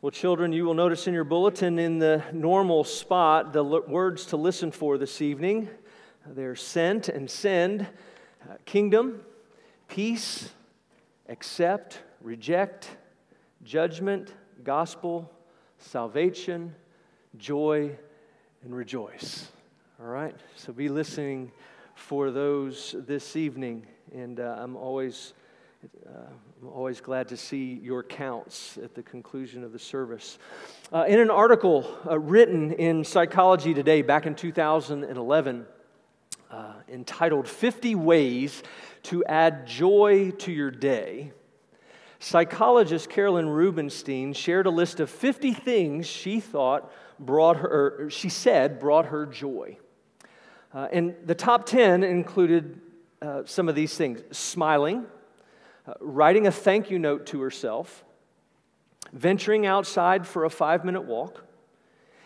Well, children, you will notice in your bulletin in the normal spot the l- words to listen for this evening. They're sent and send, uh, kingdom, peace, accept, reject, judgment, gospel, salvation, joy, and rejoice. All right? So be listening for those this evening. And uh, I'm always. Uh, I'm always glad to see your counts at the conclusion of the service. Uh, in an article uh, written in Psychology Today back in 2011, uh, entitled 50 Ways to Add Joy to Your Day, psychologist Carolyn Rubinstein shared a list of 50 things she thought brought her, she said brought her joy. Uh, and the top 10 included uh, some of these things smiling uh, writing a thank you note to herself, venturing outside for a five minute walk,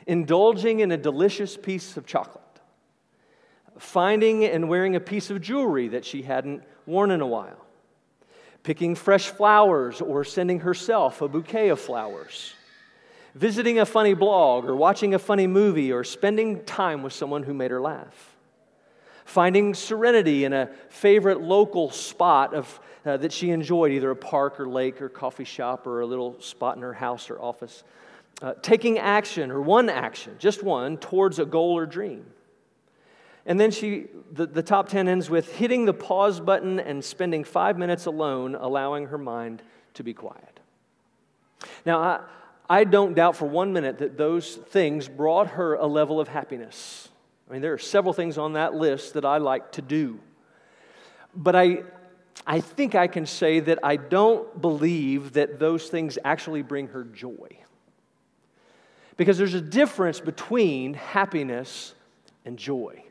indulging in a delicious piece of chocolate, finding and wearing a piece of jewelry that she hadn't worn in a while, picking fresh flowers or sending herself a bouquet of flowers, visiting a funny blog or watching a funny movie or spending time with someone who made her laugh, finding serenity in a favorite local spot of uh, that she enjoyed, either a park or lake or coffee shop or a little spot in her house or office. Uh, taking action, or one action, just one, towards a goal or dream. And then she, the, the top 10 ends with hitting the pause button and spending five minutes alone, allowing her mind to be quiet. Now, I, I don't doubt for one minute that those things brought her a level of happiness. I mean, there are several things on that list that I like to do. But I, I think I can say that I don't believe that those things actually bring her joy. Because there's a difference between happiness and joy.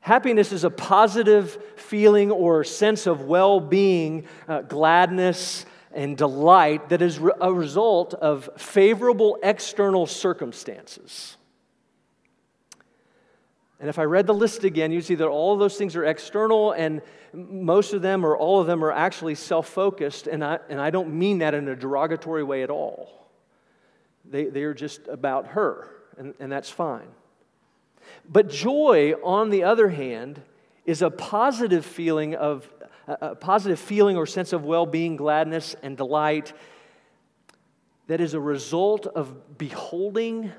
Happiness is a positive feeling or sense of well being, uh, gladness, and delight that is a result of favorable external circumstances. And if I read the list again, you'd see that all of those things are external, and most of them or all of them are actually self focused. And I, and I don't mean that in a derogatory way at all. They, they are just about her, and, and that's fine. But joy, on the other hand, is a positive feeling of a positive feeling or sense of well-being, gladness, and delight that is a result of beholding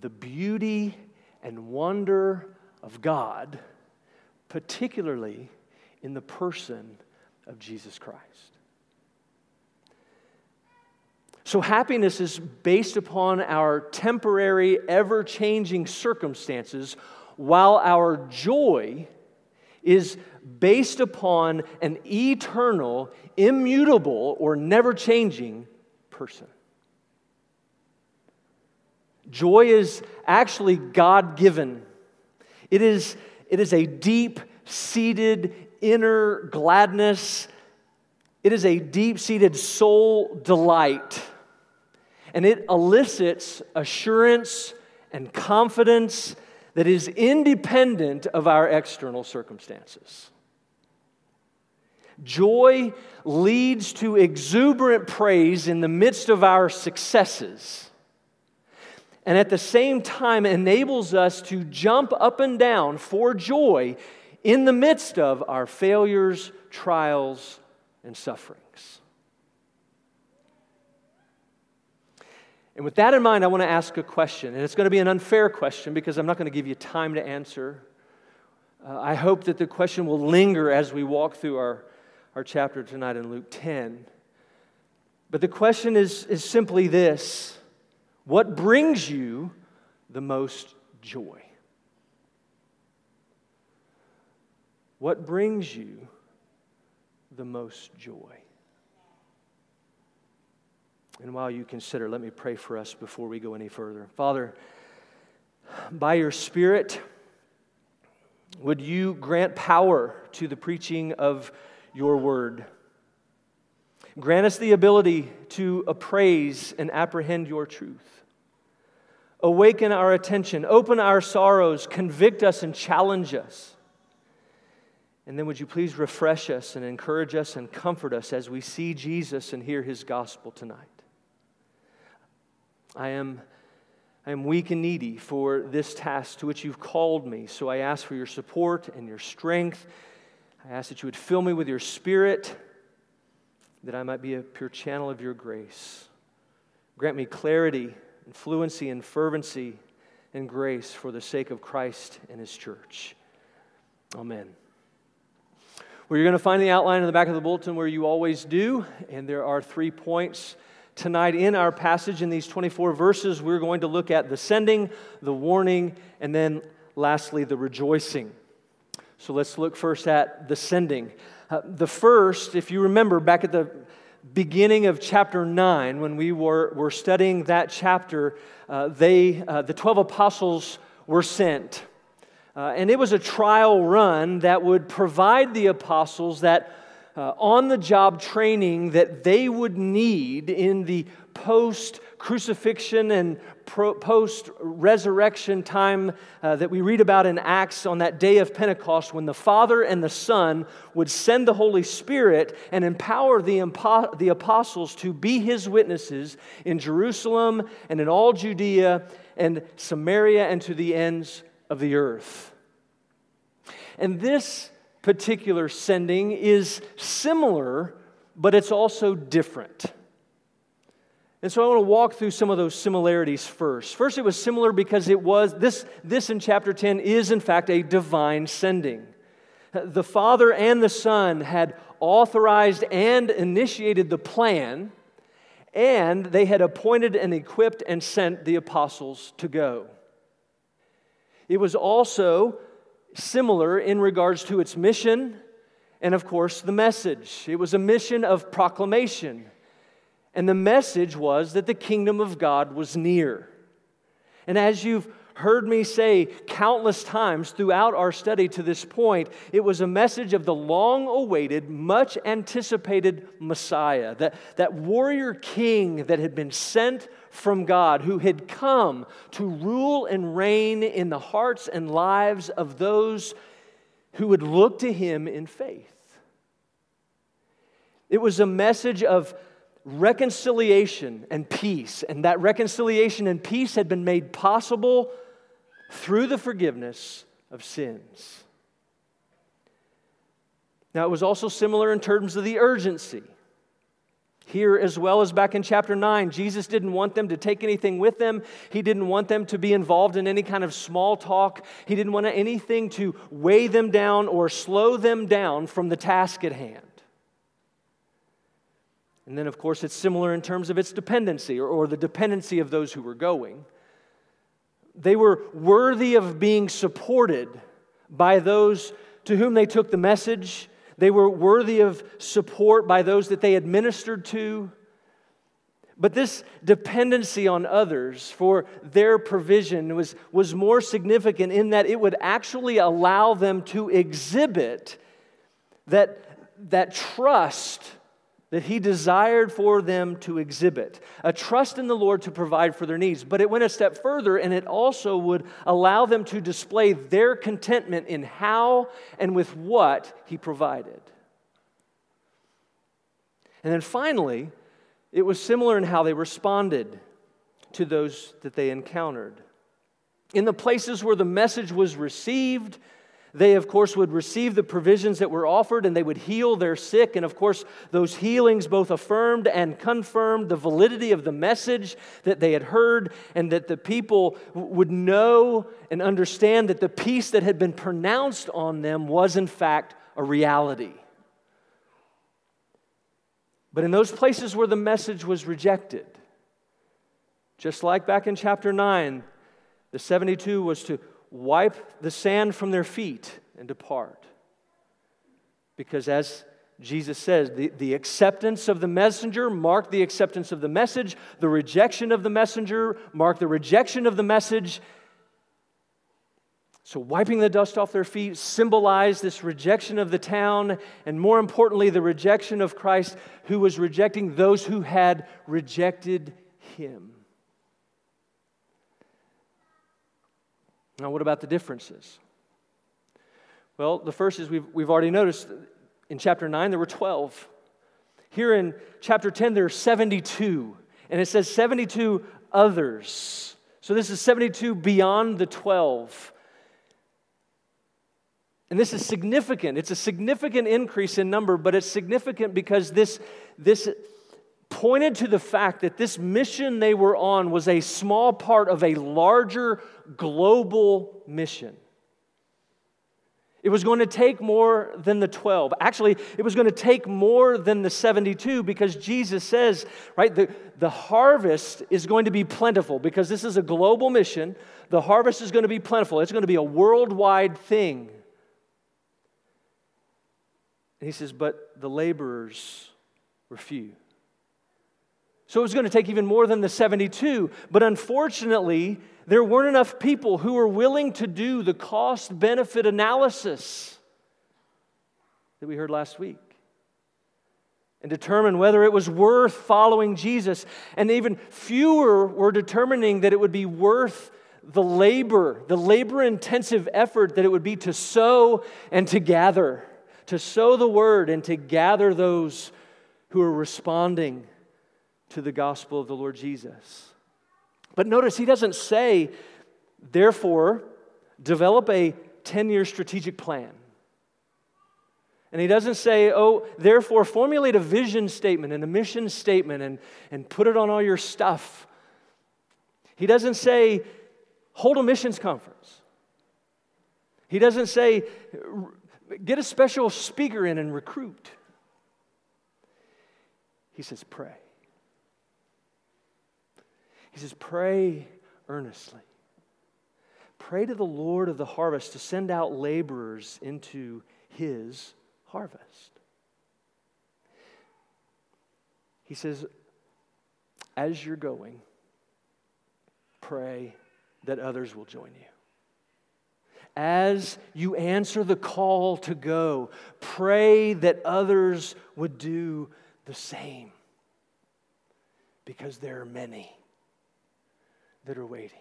the beauty and wonder of God, particularly in the person of Jesus Christ. So, happiness is based upon our temporary, ever changing circumstances, while our joy is based upon an eternal, immutable, or never changing person. Joy is actually God given. It is, it is a deep seated inner gladness, it is a deep seated soul delight. And it elicits assurance and confidence that is independent of our external circumstances. Joy leads to exuberant praise in the midst of our successes and at the same time enables us to jump up and down for joy in the midst of our failures, trials, and sufferings. And with that in mind, I want to ask a question. And it's going to be an unfair question because I'm not going to give you time to answer. Uh, I hope that the question will linger as we walk through our, our chapter tonight in Luke 10. But the question is, is simply this what brings you the most joy? What brings you the most joy? And while you consider, let me pray for us before we go any further. Father, by your Spirit, would you grant power to the preaching of your word? Grant us the ability to appraise and apprehend your truth. Awaken our attention, open our sorrows, convict us and challenge us. And then would you please refresh us and encourage us and comfort us as we see Jesus and hear his gospel tonight. I am, I am weak and needy for this task to which you've called me. So I ask for your support and your strength. I ask that you would fill me with your spirit, that I might be a pure channel of your grace. Grant me clarity and fluency and fervency and grace for the sake of Christ and his church. Amen. Well, you're going to find the outline in the back of the bulletin where you always do, and there are three points tonight in our passage in these 24 verses. We're going to look at the sending, the warning, and then lastly, the rejoicing. So let's look first at the sending. Uh, the first, if you remember back at the beginning of chapter 9, when we were, were studying that chapter, uh, they, uh, the 12 apostles were sent. Uh, and it was a trial run that would provide the apostles that uh, on the job training that they would need in the post crucifixion and post resurrection time uh, that we read about in Acts on that day of Pentecost when the Father and the Son would send the Holy Spirit and empower the, impo- the apostles to be his witnesses in Jerusalem and in all Judea and Samaria and to the ends of the earth. And this particular sending is similar, but it's also different. And so I want to walk through some of those similarities first. First, it was similar because it was, this, this in chapter 10 is in fact a divine sending. The Father and the Son had authorized and initiated the plan, and they had appointed and equipped and sent the apostles to go. It was also similar in regards to its mission and, of course, the message. It was a mission of proclamation. And the message was that the kingdom of God was near. And as you've heard me say countless times throughout our study to this point, it was a message of the long awaited, much anticipated Messiah, that, that warrior king that had been sent from God, who had come to rule and reign in the hearts and lives of those who would look to him in faith. It was a message of reconciliation and peace, and that reconciliation and peace had been made possible through the forgiveness of sins. Now, it was also similar in terms of the urgency. Here, as well as back in chapter 9, Jesus didn't want them to take anything with them. He didn't want them to be involved in any kind of small talk. He didn't want anything to weigh them down or slow them down from the task at hand. And then, of course, it's similar in terms of its dependency or, or the dependency of those who were going. They were worthy of being supported by those to whom they took the message. They were worthy of support by those that they administered to. But this dependency on others for their provision was, was more significant in that it would actually allow them to exhibit that, that trust that he desired for them to exhibit a trust in the Lord to provide for their needs. But it went a step further, and it also would allow them to display their contentment in how and with what he provided. And then finally, it was similar in how they responded to those that they encountered. In the places where the message was received, they, of course, would receive the provisions that were offered and they would heal their sick. And, of course, those healings both affirmed and confirmed the validity of the message that they had heard, and that the people would know and understand that the peace that had been pronounced on them was, in fact, a reality. But in those places where the message was rejected, just like back in chapter 9, the 72 was to wipe the sand from their feet and depart. Because as Jesus says, the, the acceptance of the messenger marked the acceptance of the message, the rejection of the messenger marked the rejection of the message. So, wiping the dust off their feet symbolized this rejection of the town, and more importantly, the rejection of Christ, who was rejecting those who had rejected him. Now, what about the differences? Well, the first is we've, we've already noticed in chapter 9 there were 12. Here in chapter 10 there are 72. And it says 72 others. So this is 72 beyond the 12. And this is significant. It's a significant increase in number, but it's significant because this, this pointed to the fact that this mission they were on was a small part of a larger global mission. It was going to take more than the 12. Actually, it was going to take more than the 72 because Jesus says, right, the, the harvest is going to be plentiful because this is a global mission. The harvest is going to be plentiful, it's going to be a worldwide thing. And he says, but the laborers were few. So it was going to take even more than the 72. But unfortunately, there weren't enough people who were willing to do the cost benefit analysis that we heard last week and determine whether it was worth following Jesus. And even fewer were determining that it would be worth the labor, the labor intensive effort that it would be to sow and to gather, to sow the word and to gather those who are responding to the gospel of the Lord Jesus. But notice he doesn't say, therefore, develop a 10 year strategic plan. And he doesn't say, oh, therefore, formulate a vision statement and a mission statement and, and put it on all your stuff. He doesn't say, hold a missions conference. He doesn't say, get a special speaker in and recruit. He says, pray. He says, Pray earnestly. Pray to the Lord of the harvest to send out laborers into his harvest. He says, As you're going, pray that others will join you. As you answer the call to go, pray that others would do the same because there are many that are waiting.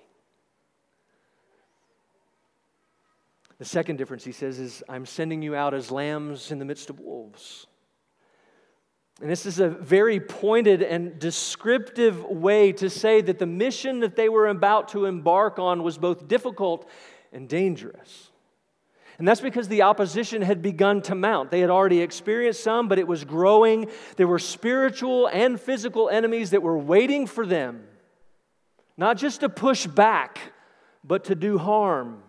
The second difference, he says, is I'm sending you out as lambs in the midst of wolves. And this is a very pointed and descriptive way to say that the mission that they were about to embark on was both difficult and dangerous. And that's because the opposition had begun to mount. They had already experienced some, but it was growing. There were spiritual and physical enemies that were waiting for them not just to push back, but to do harm.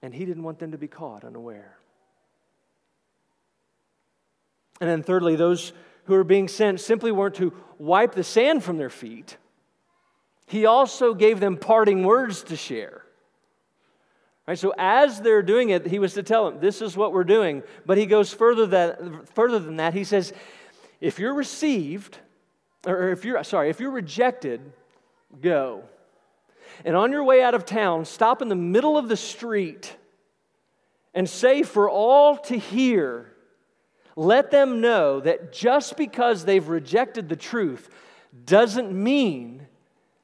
And he didn't want them to be caught unaware. And then, thirdly, those who were being sent simply weren't to wipe the sand from their feet. He also gave them parting words to share. Right, so as they're doing it, he was to tell them, "This is what we're doing." But he goes further that further than that. He says, "If you're received, or if you're sorry, if you're rejected, go. And on your way out of town, stop in the middle of the street and say for all to hear, let them know that just because they've rejected the truth doesn't mean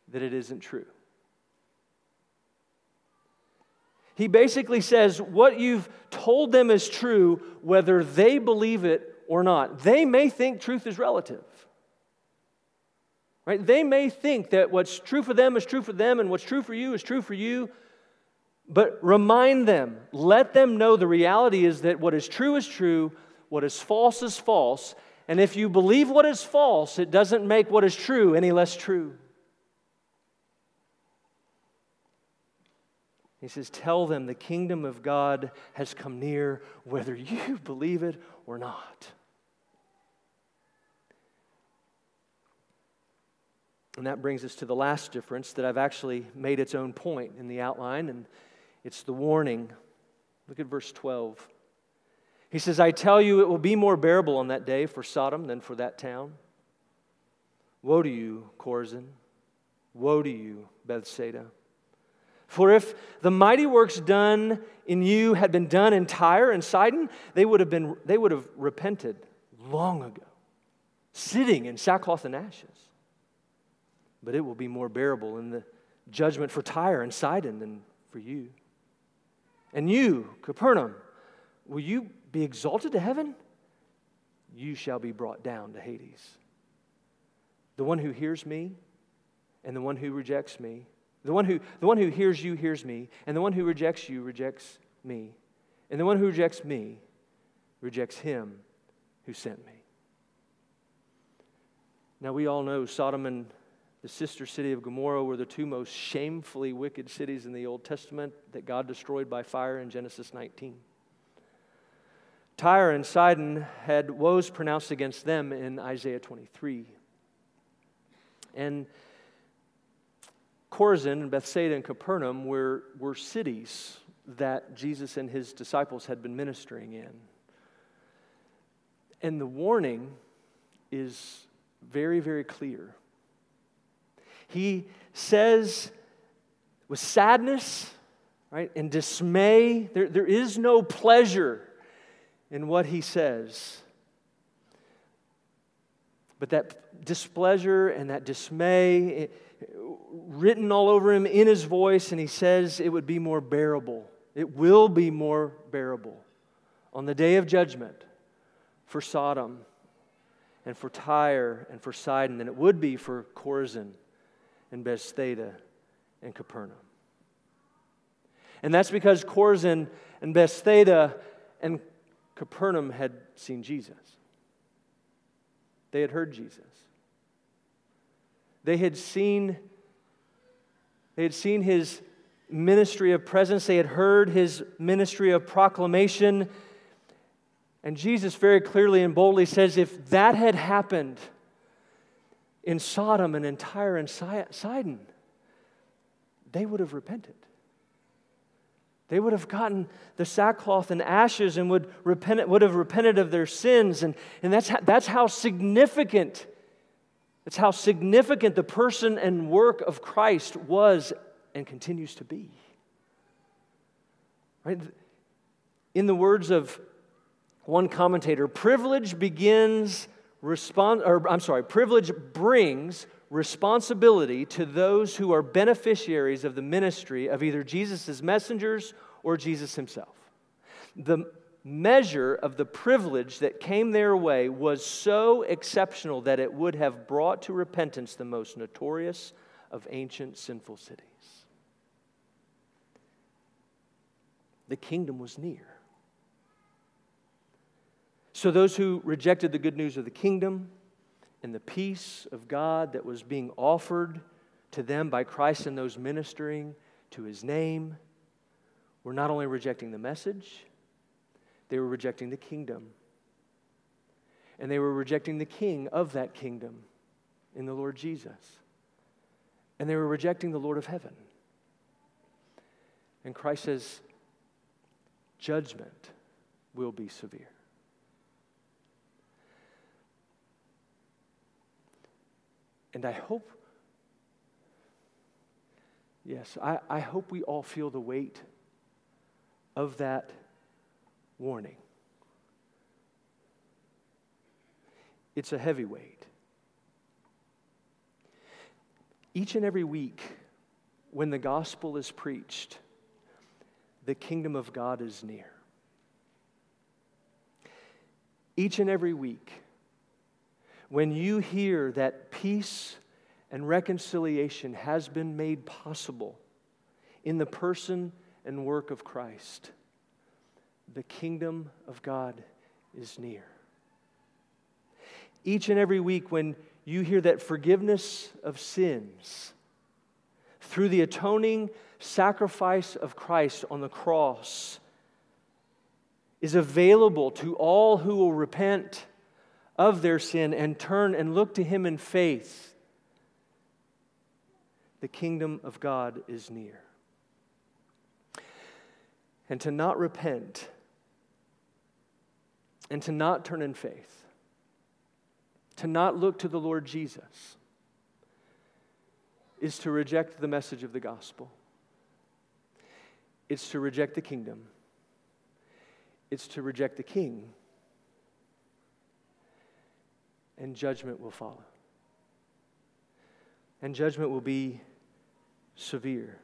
that it isn't true. He basically says what you've told them is true, whether they believe it or not. They may think truth is relative. Right? They may think that what's true for them is true for them and what's true for you is true for you. But remind them, let them know the reality is that what is true is true, what is false is false. And if you believe what is false, it doesn't make what is true any less true. He says, Tell them the kingdom of God has come near, whether you believe it or not. And that brings us to the last difference that I've actually made its own point in the outline, and it's the warning. Look at verse 12. He says, I tell you, it will be more bearable on that day for Sodom than for that town. Woe to you, Chorazin! Woe to you, Bethsaida! For if the mighty works done in you had been done in Tyre and Sidon, they would have, been, they would have repented long ago, sitting in sackcloth and ashes but it will be more bearable in the judgment for Tyre and Sidon than for you. And you, Capernaum, will you be exalted to heaven? You shall be brought down to Hades. The one who hears me and the one who rejects me. The one who, the one who hears you hears me, and the one who rejects you rejects me. And the one who rejects me rejects him who sent me. Now, we all know Sodom and the sister city of Gomorrah were the two most shamefully wicked cities in the Old Testament that God destroyed by fire in Genesis 19. Tyre and Sidon had woes pronounced against them in Isaiah 23. And Chorazin and Bethsaida and Capernaum were, were cities that Jesus and his disciples had been ministering in. And the warning is very, very clear. He says, with sadness, right, and dismay, there, there is no pleasure in what he says. But that displeasure and that dismay, it, written all over him in his voice, and he says it would be more bearable. It will be more bearable on the day of judgment for Sodom and for Tyre and for Sidon than it would be for Chorazin and Bethsaida and Capernaum. And that's because Chorazin and Bethsaida and Capernaum had seen Jesus. They had heard Jesus. They had seen they had seen his ministry of presence, they had heard his ministry of proclamation. And Jesus very clearly and boldly says if that had happened in Sodom and in Tyre and Sidon, they would have repented. They would have gotten the sackcloth and ashes and would, repent, would have repented of their sins. And, and that's, how, that's how significant it's how significant the person and work of Christ was and continues to be. Right? In the words of one commentator, privilege begins respond or I'm sorry, privilege brings responsibility to those who are beneficiaries of the ministry of either Jesus' messengers or Jesus himself. The measure of the privilege that came their way was so exceptional that it would have brought to repentance the most notorious of ancient sinful cities. The kingdom was near. So, those who rejected the good news of the kingdom and the peace of God that was being offered to them by Christ and those ministering to his name were not only rejecting the message, they were rejecting the kingdom. And they were rejecting the king of that kingdom in the Lord Jesus. And they were rejecting the Lord of heaven. And Christ says, judgment will be severe. And I hope, yes, I, I hope we all feel the weight of that warning. It's a heavy weight. Each and every week, when the gospel is preached, the kingdom of God is near. Each and every week, when you hear that peace and reconciliation has been made possible in the person and work of Christ, the kingdom of God is near. Each and every week, when you hear that forgiveness of sins through the atoning sacrifice of Christ on the cross is available to all who will repent of their sin and turn and look to Him in faith, the kingdom of God is near. And to not repent and to not turn in faith, to not look to the Lord Jesus, is to reject the message of the gospel. It's to reject the kingdom. It's to reject the king. And judgment will follow. And judgment will be severe.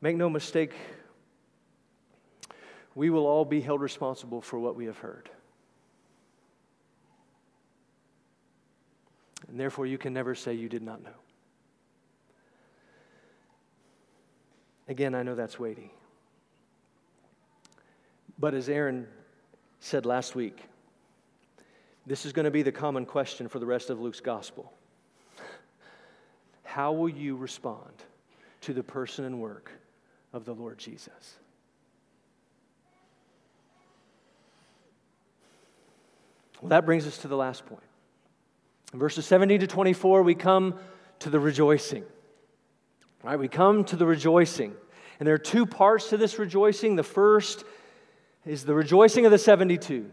Make no mistake we will all be held responsible for what we have heard. and therefore you can never say you did not know. Again, I know that's weighty. But as Aaron said last week, this is going to be the common question for the rest of Luke's gospel. How will you respond to the person and work of the Lord Jesus? Well, that brings us to the last point. In verses 17 to 24, we come to the rejoicing. All right, we come to the rejoicing. And there are two parts to this rejoicing. The first is the rejoicing of the 72.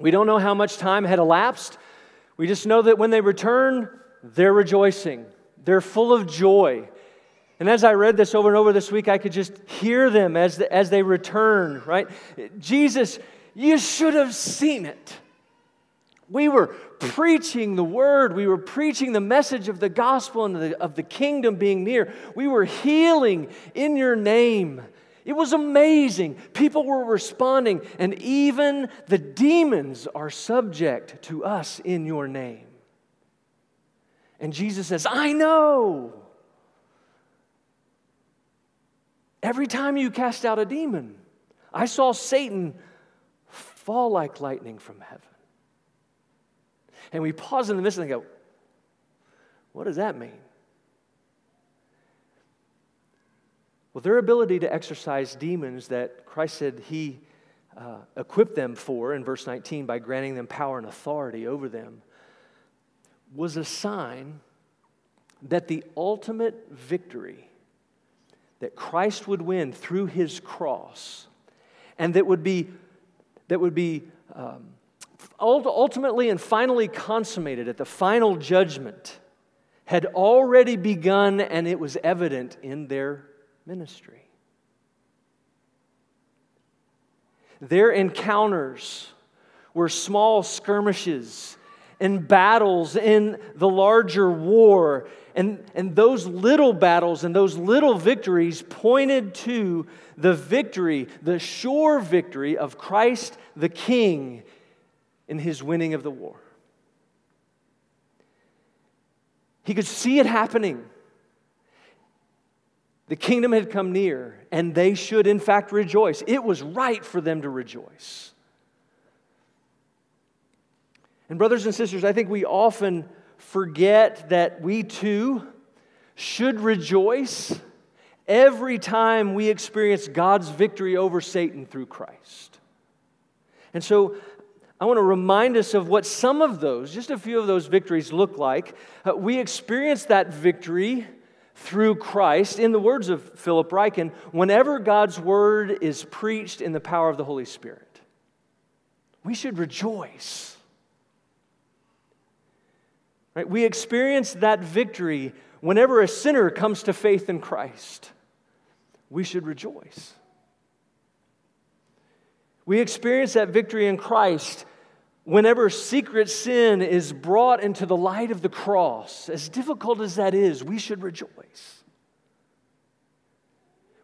We don't know how much time had elapsed. We just know that when they return, they're rejoicing. They're full of joy. And as I read this over and over this week, I could just hear them as, the, as they return, right? Jesus, you should have seen it. We were preaching the word. We were preaching the message of the gospel and the, of the kingdom being near. We were healing in your name. It was amazing. People were responding, and even the demons are subject to us in your name. And Jesus says, I know. Every time you cast out a demon, I saw Satan fall like lightning from heaven. And we pause in the midst and go, what does that mean? Well, their ability to exorcise demons that Christ said he uh, equipped them for in verse 19 by granting them power and authority over them was a sign that the ultimate victory that Christ would win through his cross and that would be, that would be um, ultimately and finally consummated at the final judgment had already begun and it was evident in their ministry. Their encounters were small skirmishes and battles in the larger war. And, and those little battles and those little victories pointed to the victory, the sure victory of Christ the King in his winning of the war. He could see it happening. The kingdom had come near, and they should, in fact, rejoice. It was right for them to rejoice. And, brothers and sisters, I think we often forget that we too should rejoice every time we experience God's victory over Satan through Christ. And so I want to remind us of what some of those, just a few of those victories look like. Uh, we experience that victory through Christ, in the words of Philip Ryken, whenever God's word is preached in the power of the Holy Spirit. We should rejoice. Right? We experience that victory whenever a sinner comes to faith in Christ. We should rejoice. We experience that victory in Christ whenever secret sin is brought into the light of the cross, as difficult as that is, we should rejoice.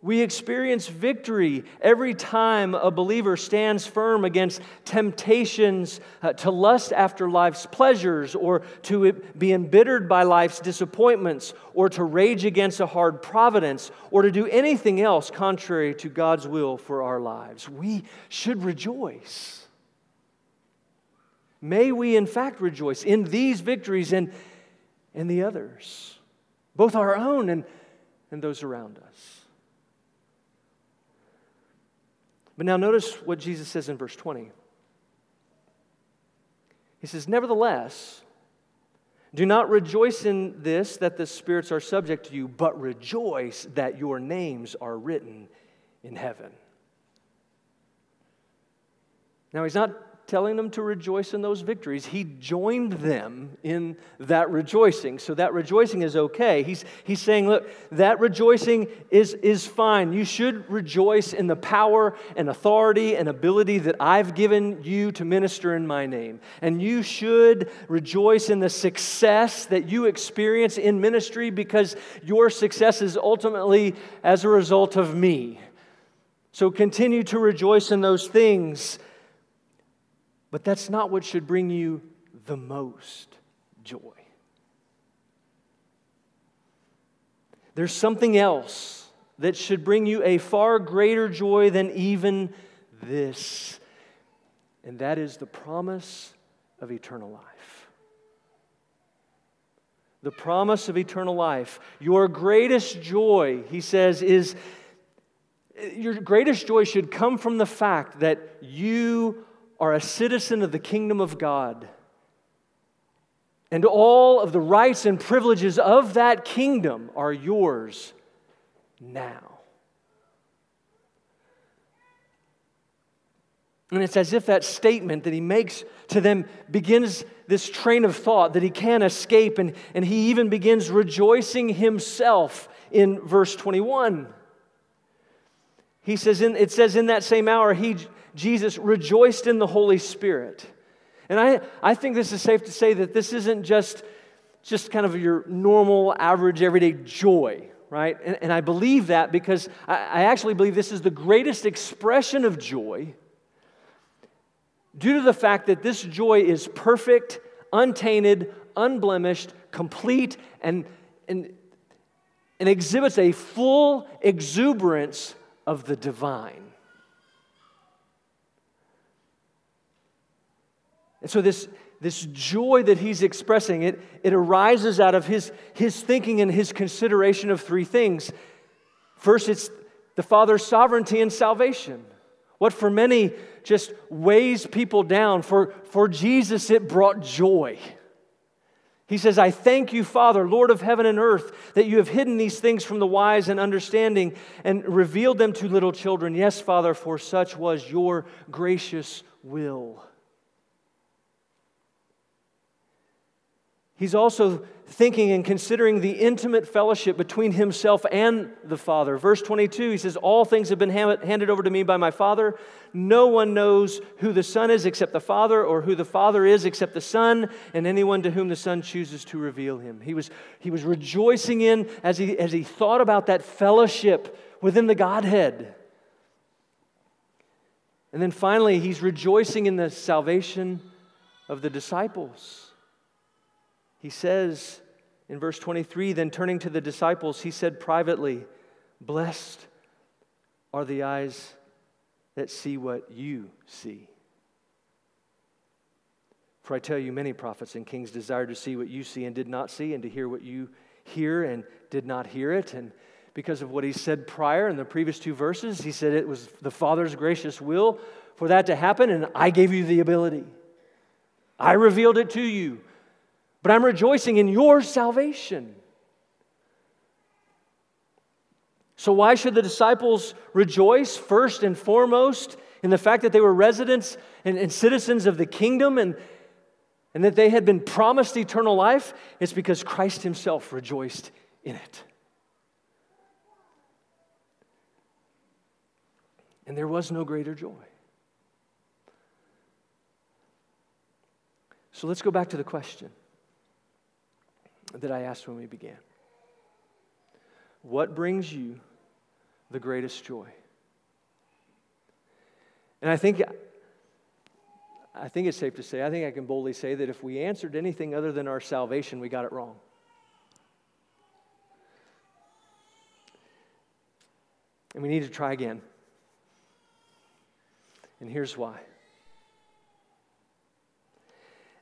We experience victory every time a believer stands firm against temptations uh, to lust after life's pleasures, or to be embittered by life's disappointments, or to rage against a hard providence, or to do anything else contrary to God's will for our lives. We should rejoice. May we, in fact, rejoice in these victories and, and the others, both our own and, and those around us. But now notice what Jesus says in verse 20. He says, Nevertheless, do not rejoice in this that the spirits are subject to you, but rejoice that your names are written in heaven. Now, he's not telling them to rejoice in those victories. He joined them in that rejoicing. So that rejoicing is okay. He's, he's saying, look, that rejoicing is, is fine. You should rejoice in the power and authority and ability that I've given you to minister in my name. And you should rejoice in the success that you experience in ministry because your success is ultimately as a result of me. So continue to rejoice in those things but that's not what should bring you the most joy. There's something else that should bring you a far greater joy than even this, and that is the promise of eternal life. The promise of eternal life. Your greatest joy, he says, is your greatest joy should come from the fact that you are a citizen of the kingdom of God. And all of the rights and privileges of that kingdom are yours now. And it's as if that statement that he makes to them begins this train of thought that he can't escape, and, and he even begins rejoicing himself in verse 21. He says, in, it says, in that same hour, he, Jesus rejoiced in the Holy Spirit. And I, I think this is safe to say that this isn't just, just kind of your normal, average, everyday joy, right? And, and I believe that because I, I actually believe this is the greatest expression of joy due to the fact that this joy is perfect, untainted, unblemished, complete, and, and, and exhibits a full exuberance of the divine. And so this, this joy that he's expressing, it, it arises out of his, his thinking and his consideration of three things. First, it's the Father's sovereignty and salvation. What for many just weighs people down, for, for Jesus it brought joy. He says, I thank you, Father, Lord of heaven and earth, that you have hidden these things from the wise and understanding and revealed them to little children. Yes, Father, for such was your gracious will. He's also thinking and considering the intimate fellowship between himself and the Father. Verse 22, he says, All things have been handed over to me by my Father. No one knows who the Son is except the Father, or who the Father is except the Son, and anyone to whom the Son chooses to reveal him. He was, he was rejoicing in as he, as he thought about that fellowship within the Godhead. And then finally, he's rejoicing in the salvation of the disciples. He says in verse 23 then turning to the disciples, he said privately, Blessed are the eyes that see what you see. For I tell you, many prophets and kings desired to see what you see and did not see, and to hear what you hear and did not hear it. And because of what he said prior in the previous two verses, he said it was the Father's gracious will for that to happen, and I gave you the ability. I revealed it to you but I'm rejoicing in your salvation. So, why should the disciples rejoice first and foremost in the fact that they were residents and, and, citizens of the kingdom and, and that they had been promised eternal life? It's because Christ Himself rejoiced in it. And there was no greater joy. So, let's go back to the question that I asked when we began. What brings you the greatest joy? And I think, I think it's safe to say, I think I can boldly say that if we answered anything other than our salvation, we got it wrong. And we need to try again. And here's why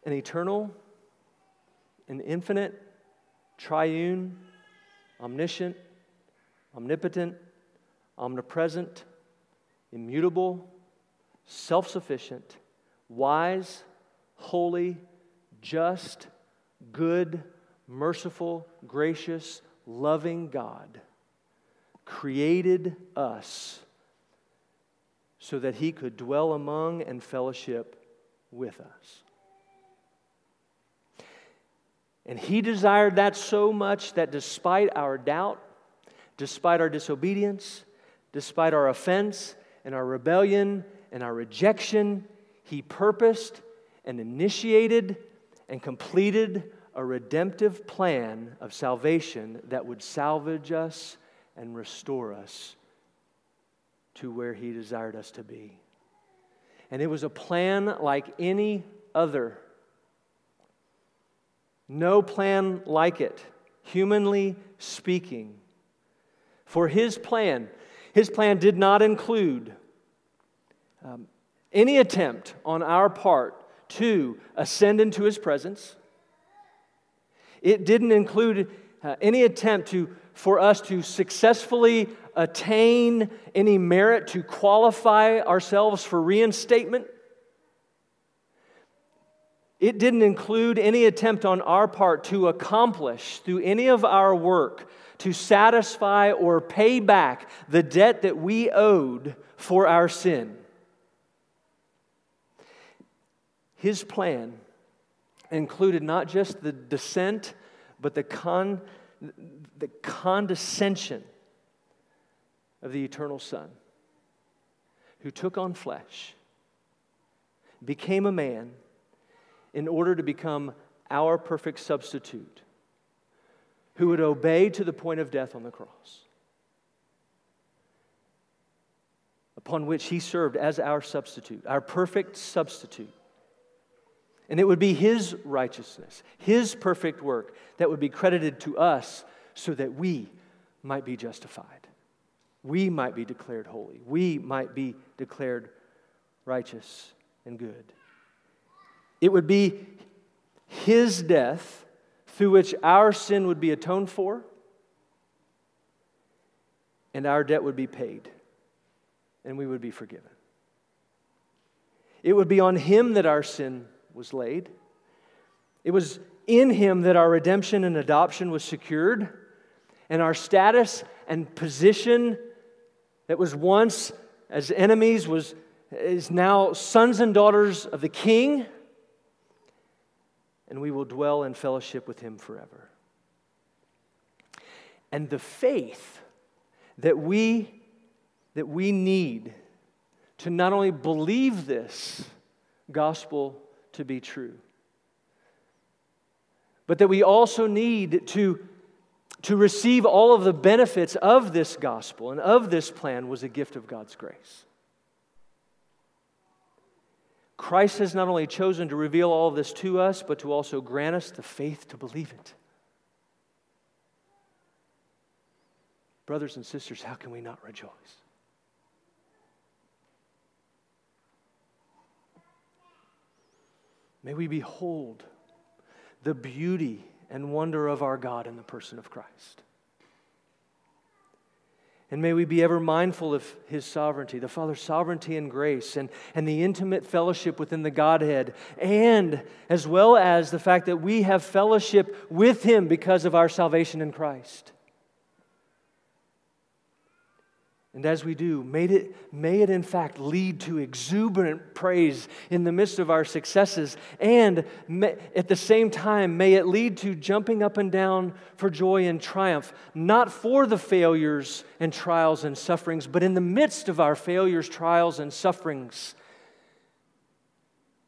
an eternal, an infinite, triune, omniscient, omnipotent, omnipresent, immutable, self sufficient, wise, holy, just, good, merciful, gracious, loving God created us so that he could dwell among and fellowship with us. And he desired that so much that despite our doubt, despite our disobedience, despite our offense and our rebellion and our rejection, he purposed and initiated and completed a redemptive plan of salvation that would salvage us and restore us to where he desired us to be. And it was a plan like any other No plan like it, humanly speaking. For his plan, his plan did not include um, any attempt on our part to ascend into his presence. It didn't include uh, any attempt to, for us to successfully attain any merit to qualify ourselves for reinstatement. It didn't include any attempt on our part to accomplish through any of our work to satisfy or pay back the debt that we owed for our sin. His plan included not just the descent, but the, con, the condescension of the eternal Son, who took on flesh, became a man in order to become our perfect substitute, who would obey to the point of death on the cross, upon which he served as our substitute, our perfect substitute. And it would be His righteousness, His perfect work that would be credited to us so that we might be justified. We might be declared holy. We might be declared righteous and good. It would be His death through which our sin would be atoned for and our debt would be paid and we would be forgiven. It would be on Him that our sin was laid. It was in him that our redemption and adoption was secured, and our status and position that was once as enemies was is now sons and daughters of the king and we will dwell in fellowship with him forever and the faith that we that we need to not only believe this gospel to be true. But that we also need to, to receive all of the benefits of this gospel and of this plan was a gift of God's grace. Christ has not only chosen to reveal all of this to us, but to also grant us the faith to believe it. Brothers and sisters, how can we not rejoice? May we behold the beauty and wonder of our God in the person of Christ. And may we be ever mindful of His sovereignty, the Father's sovereignty and grace, and, and the intimate fellowship within the Godhead, and as well as the fact that we have fellowship with Him because of our salvation in Christ. And as we do, may it, may it in fact lead to exuberant praise in the midst of our successes. And may, at the same time, may it lead to jumping up and down for joy and triumph, not for the failures and trials and sufferings, but in the midst of our failures, trials, and sufferings,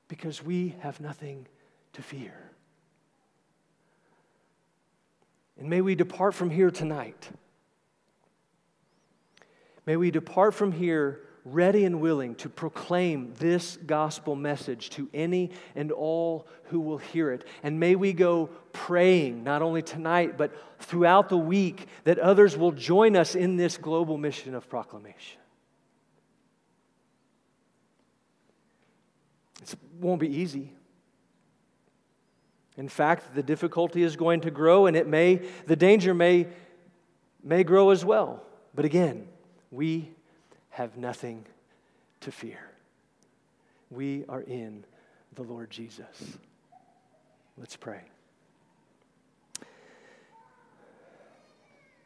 because we have nothing to fear. And may we depart from here tonight May we depart from here ready and willing to proclaim this gospel message to any and all who will hear it. And may we go praying, not only tonight, but throughout the week, that others will join us in this global mission of proclamation. It won't be easy. In fact, the difficulty is going to grow, and it may, the danger may, may grow as well. But again, we have nothing to fear. We are in the Lord Jesus. Let's pray.